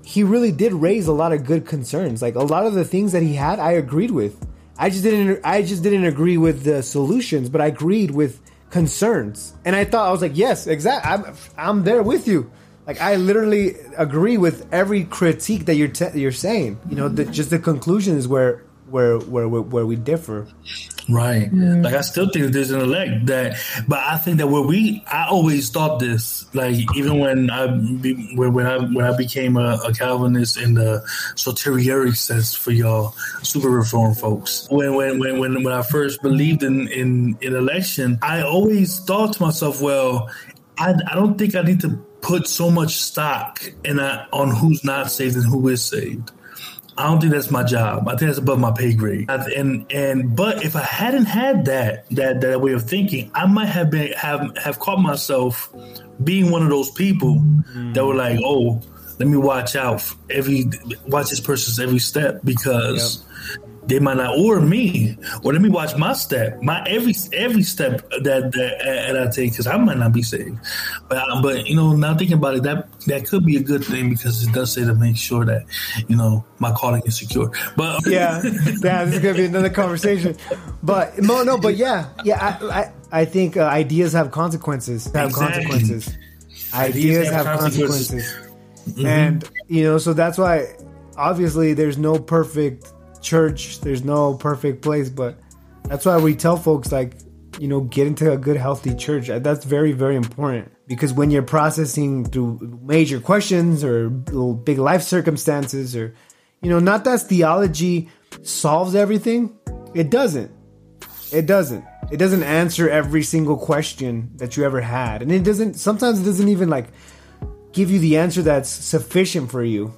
he really did raise a lot of good concerns. Like a lot of the things that he had, I agreed with. I just didn't I just didn't agree with the solutions, but I agreed with concerns. And I thought I was like, yes, exactly. I'm I'm there with you. Like I literally agree with every critique that you're te- you're saying. You know, the, just the conclusion is where where where where we differ. Right. Mm. Like I still think there's an elect that, but I think that where we, I always thought this. Like even when I when, when I when I became a, a Calvinist in the soteriology sense for y'all super reform folks. When when when when when I first believed in in in election, I always thought to myself, well, I I don't think I need to put so much stock in that on who's not saved and who is saved. I don't think that's my job. I think that's above my pay grade. And and but if I hadn't had that that that way of thinking, I might have been have have caught myself being one of those people mm. that were like, oh, let me watch out every watch this person's every step because they might not or me. Or let me watch my step my every every step that that, that I take because I might not be saved but but you know now thinking about it that that could be a good thing because it does say to make sure that you know my calling is secure. But yeah. Yeah this is gonna be another conversation. But no no but yeah. Yeah I I, I think uh, ideas have consequences. Have exactly. consequences. Ideas, ideas have, have, consequences, consequences. Mm-hmm. and you know so that's why obviously there's no perfect church. There's no perfect place, but that's why we tell folks like, you know, get into a good, healthy church. Uh, that's very, very important because when you're processing through major questions or big life circumstances, or you know, not that theology solves everything. It doesn't. It doesn't. It doesn't answer every single question that you ever had, and it doesn't. Sometimes it doesn't even like give you the answer that's sufficient for you.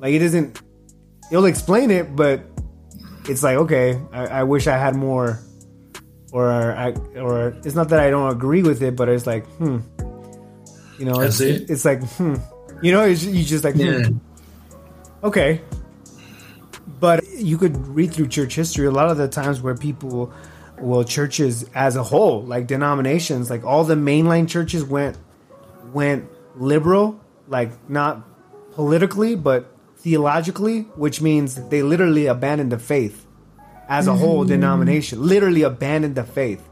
Like it doesn't he'll explain it, but it's like okay, I, I wish I had more or I, or it's not that I don't agree with it, but it's like, hmm, you know, it's, it. it's like, hmm, you know, you just like, yeah. hmm. okay. But you could read through church history a lot of the times where people, well, churches as a whole, like denominations, like all the mainline churches went went liberal, like not politically, but theologically, which means they literally abandoned the faith as a whole denomination, literally abandoned the faith.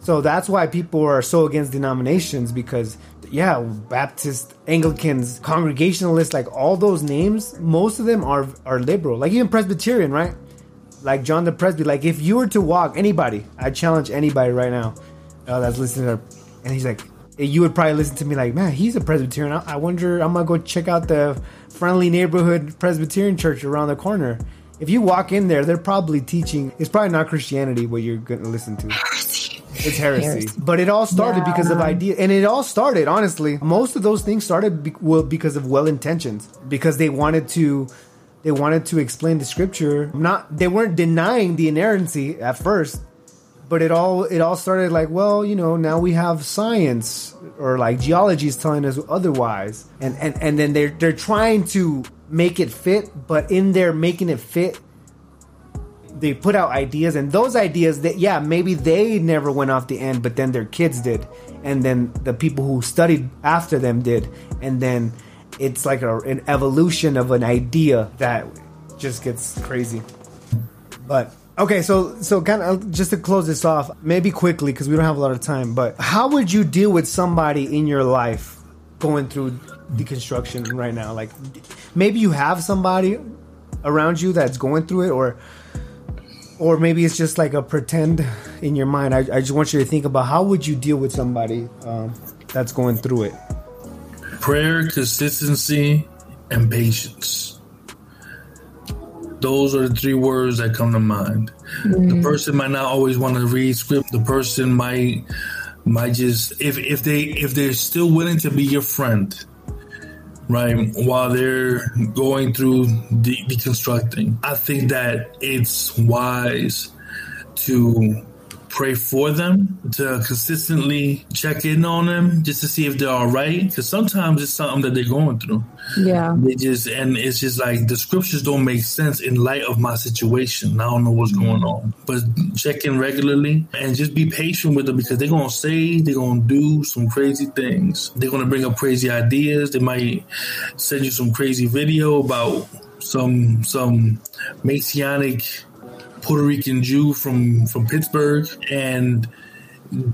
So that's why people are so against denominations because, yeah, Baptist, Anglicans, Congregationalists, like all those names, most of them are are liberal. Like even Presbyterian, right? Like John the Presby. Like if you were to walk anybody, I challenge anybody right now uh, that's listening to, and he's like, you would probably listen to me like, man, he's a Presbyterian. I, I wonder, I'm gonna go check out the friendly neighborhood Presbyterian church around the corner if you walk in there, they're probably teaching. It's probably not Christianity what you're going to listen to. It's heresy. heresy. But it all started yeah. because of ideas. and it all started honestly. Most of those things started be- well because of well intentions, because they wanted to. They wanted to explain the scripture. Not they weren't denying the inerrancy at first, but it all it all started like well you know now we have science or like geology is telling us otherwise. And and and then they're they're trying to make it fit, but in there making it fit, they put out ideas, and those ideas that yeah, maybe they never went off the end, but then their kids did, and then the people who studied after them did, and then it's like a, an evolution of an idea that just gets crazy. But okay, so so kind of just to close this off, maybe quickly because we don't have a lot of time. But how would you deal with somebody in your life going through deconstruction right now? Like, maybe you have somebody around you that's going through it, or or maybe it's just like a pretend in your mind. I, I just want you to think about how would you deal with somebody um, that's going through it. Prayer, consistency, and patience. Those are the three words that come to mind. Mm-hmm. The person might not always want to read script. The person might might just if if they if they're still willing to be your friend right while they're going through de- deconstructing i think that it's wise to pray for them, to consistently check in on them just to see if they're all right. Because sometimes it's something that they're going through. Yeah. They just, and it's just like the scriptures don't make sense in light of my situation. I don't know what's going on. But check in regularly and just be patient with them because they're going to say, they're going to do some crazy things. They're going to bring up crazy ideas. They might send you some crazy video about some, some messianic Puerto Rican Jew from from Pittsburgh, and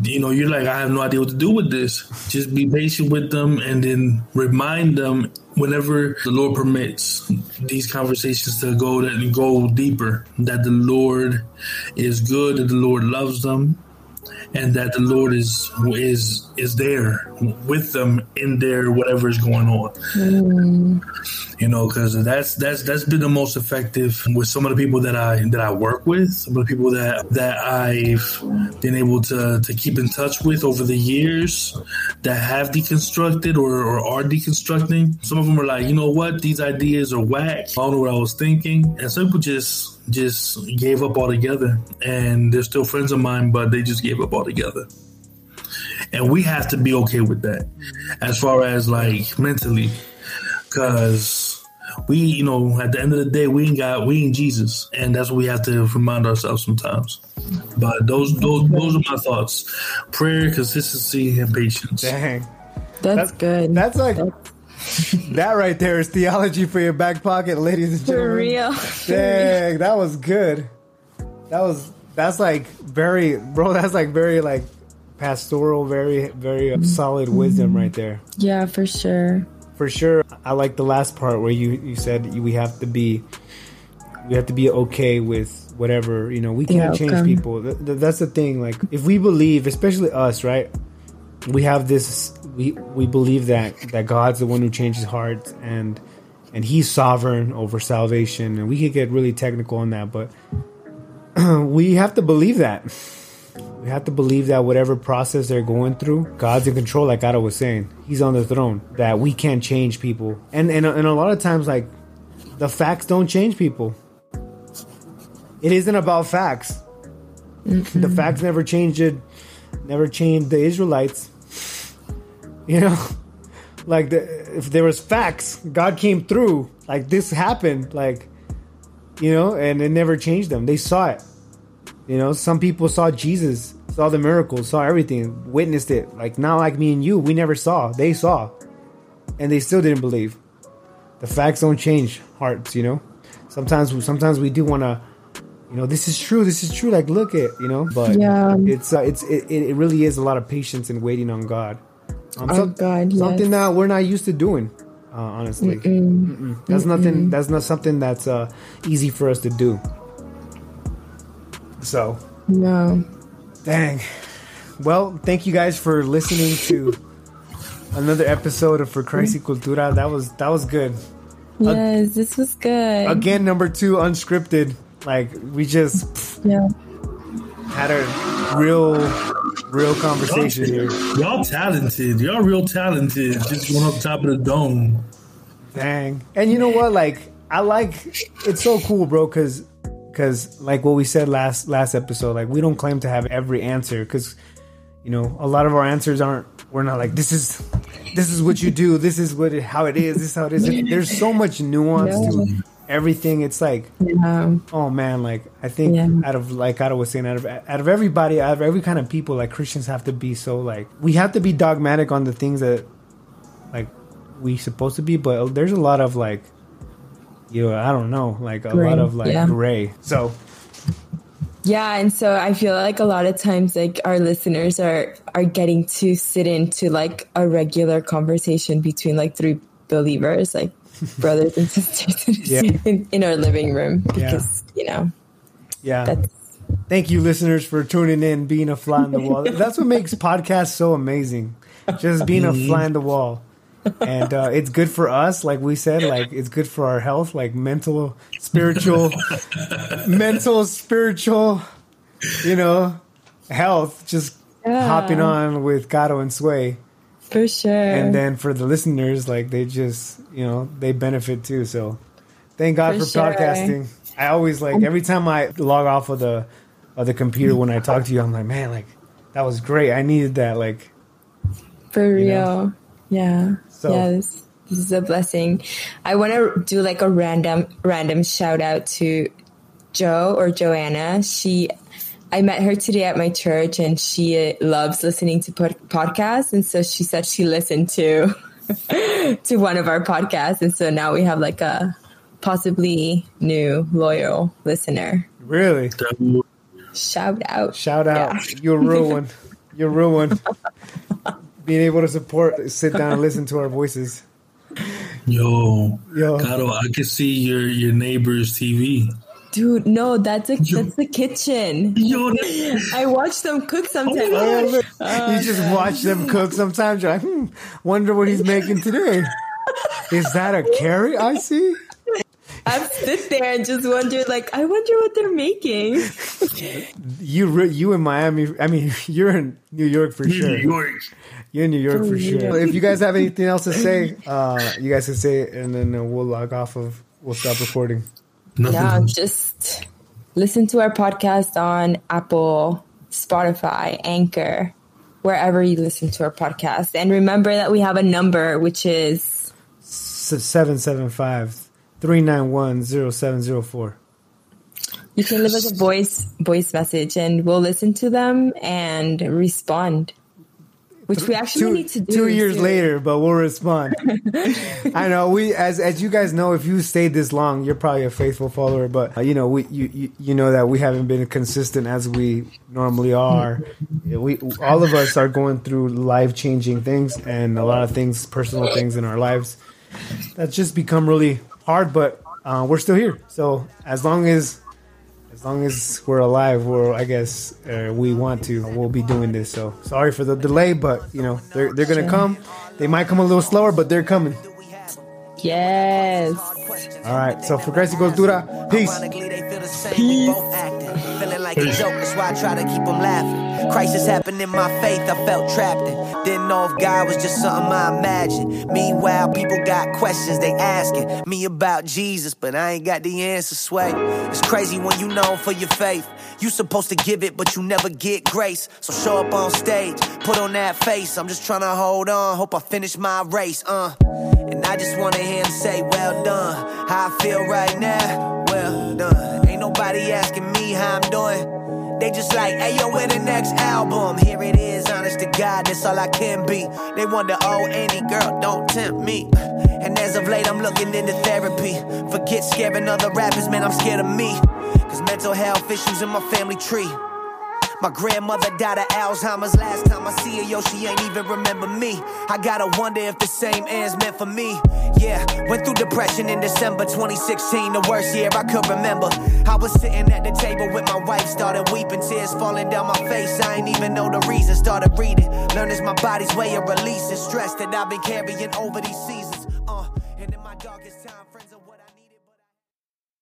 you know you're like, I have no idea what to do with this. Just be patient with them, and then remind them whenever the Lord permits these conversations to go to go deeper. That the Lord is good, that the Lord loves them, and that the Lord is is is there with them in their whatever is going on. Mm. You know, because that's that's that's been the most effective with some of the people that I that I work with, some of the people that that I've been able to to keep in touch with over the years that have deconstructed or, or are deconstructing. Some of them are like, you know what, these ideas are whack. I don't know what I was thinking, and some people just just gave up altogether. And they're still friends of mine, but they just gave up altogether. And we have to be okay with that as far as like mentally. Cause we, you know, at the end of the day, we ain't got, we ain't Jesus. And that's what we have to remind ourselves sometimes. But those, those, those are my thoughts. Prayer, consistency, and patience. Dang. That's, that's good. That's like, that's- that right there is theology for your back pocket, ladies and gentlemen. For real. Dang, that was good. That was that's like very bro, that's like very like pastoral, very very solid wisdom right there. Yeah, for sure. For sure. I like the last part where you you said we have to be we have to be okay with whatever, you know, we can't change people. That's the thing like if we believe, especially us, right? we have this we we believe that that God's the one who changes hearts and and he's sovereign over salvation and we could get really technical on that but we have to believe that we have to believe that whatever process they're going through God's in control like Otto was saying he's on the throne that we can't change people and and, and a lot of times like the facts don't change people it isn't about facts Mm-hmm. The facts never changed it, never changed the Israelites. You know, like the, if there was facts, God came through. Like this happened, like you know, and it never changed them. They saw it. You know, some people saw Jesus, saw the miracles, saw everything, witnessed it. Like not like me and you, we never saw. They saw, and they still didn't believe. The facts don't change hearts. You know, sometimes sometimes we do want to you know this is true this is true like look at you know but yeah. it's uh, it's it, it really is a lot of patience and waiting on god um, oh so, god something yes. that we're not used to doing uh, honestly Mm-mm. Mm-mm. that's Mm-mm. nothing that's not something that's uh, easy for us to do so no dang well thank you guys for listening to another episode of for Christ y Cultura that was that was good yes uh, this was good again number two unscripted like we just yeah. had a real, real conversation y'all, here. Y'all talented. Y'all real talented. Just went up top of the dome. Dang. And you know what? Like I like it's so cool, bro. Because because like what we said last last episode, like we don't claim to have every answer because you know a lot of our answers aren't. We're not like this is this is what you do. This is what it, how it is. This is how it is. There's so much nuance to everything. It's like, yeah. oh man, like I think yeah. out of like I was saying, out of out of everybody, out of every kind of people, like Christians have to be so like we have to be dogmatic on the things that like we supposed to be, but there's a lot of like, you know, I don't know, like a gray. lot of like yeah. gray. So. Yeah, and so I feel like a lot of times like our listeners are are getting to sit into like a regular conversation between like three believers like brothers and sisters yeah. in, in, our living room because yeah. you know yeah thank you listeners for tuning in being a fly on the wall that's what makes podcasts so amazing just being a fly on the wall and uh, it's good for us like we said like it's good for our health like mental spiritual mental spiritual you know health just yeah. hopping on with Gato and Sway for sure. And then for the listeners, like they just, you know, they benefit too. So thank God for, for sure. podcasting. I always like every time I log off of the of the computer when I talk to you, I'm like, man, like that was great. I needed that. Like for real. Know? Yeah. So, yeah. This, this is a blessing. I want to do like a random random shout out to Joe or Joanna. She I met her today at my church and she uh, loves listening to pod- podcasts. And so she said she listened to, to one of our podcasts. And so now we have like a possibly new loyal listener. Really? Shout out. Shout out. Yeah. You're ruined. You're ruined. Being able to support, sit down and listen to our voices. Yo, Yo. Gato, I can see your, your neighbor's TV. Dude, no, that's a Yo. that's the kitchen. Yo. I watch them cook sometimes. Oh, uh, you just watch them cook sometimes. You're like, hmm, wonder what he's making today. Is that a carrot I see? I've sit there and just wondered, like, I wonder what they're making. you, you in Miami? I mean, you're in New York for sure. New York. You're in New York for sure. If you guys have anything else to say, uh, you guys can say it, and then we'll log off of. We'll stop recording. Nothing yeah, just listen to our podcast on Apple, Spotify, Anchor, wherever you listen to our podcast. And remember that we have a number, which is 775 391 0704. You can leave us a voice voice message and we'll listen to them and respond which we actually two, need to do two years soon. later, but we'll respond. I know we, as as you guys know, if you stayed this long, you're probably a faithful follower. But uh, you know, we you, you, you know that we haven't been consistent as we normally are. we all of us are going through life changing things and a lot of things, personal things in our lives that's just become really hard. But uh, we're still here. So as long as as long as we're alive, or I guess uh, we want to, we'll be doing this. So sorry for the delay, but you know they're they're gonna come. They might come a little slower, but they're coming. Yes. All right. So for Christ y Cultura, peace. Peace. Feeling Crisis happened in my faith, I felt trapped in. Didn't know if God was just something I imagined. Meanwhile, people got questions they asking me about Jesus, but I ain't got the answer. Sway, it's crazy when you know for your faith. You supposed to give it, but you never get grace. So show up on stage, put on that face. I'm just trying to hold on, hope I finish my race. Uh, and I just wanna hear him say, Well done. How I feel right now, well done. Ain't nobody asking me how I'm doing. They just like, hey yo, where the next album? Here it is, honest to God, that's all I can be. They wonder, oh, any girl, don't tempt me. And as of late, I'm looking into therapy. Forget scaring other rappers, man, I'm scared of me. Cause mental health issues in my family tree. My grandmother died of Alzheimer's last time I see her, yo, she ain't even remember me. I gotta wonder if the same ends meant for me. Yeah, went through depression in December 2016, the worst year I could remember. I was sitting at the table with my wife, started weeping, tears falling down my face. I ain't even know the reason, started reading. Learn my body's way of releasing stress that I've been carrying over these seasons. Uh,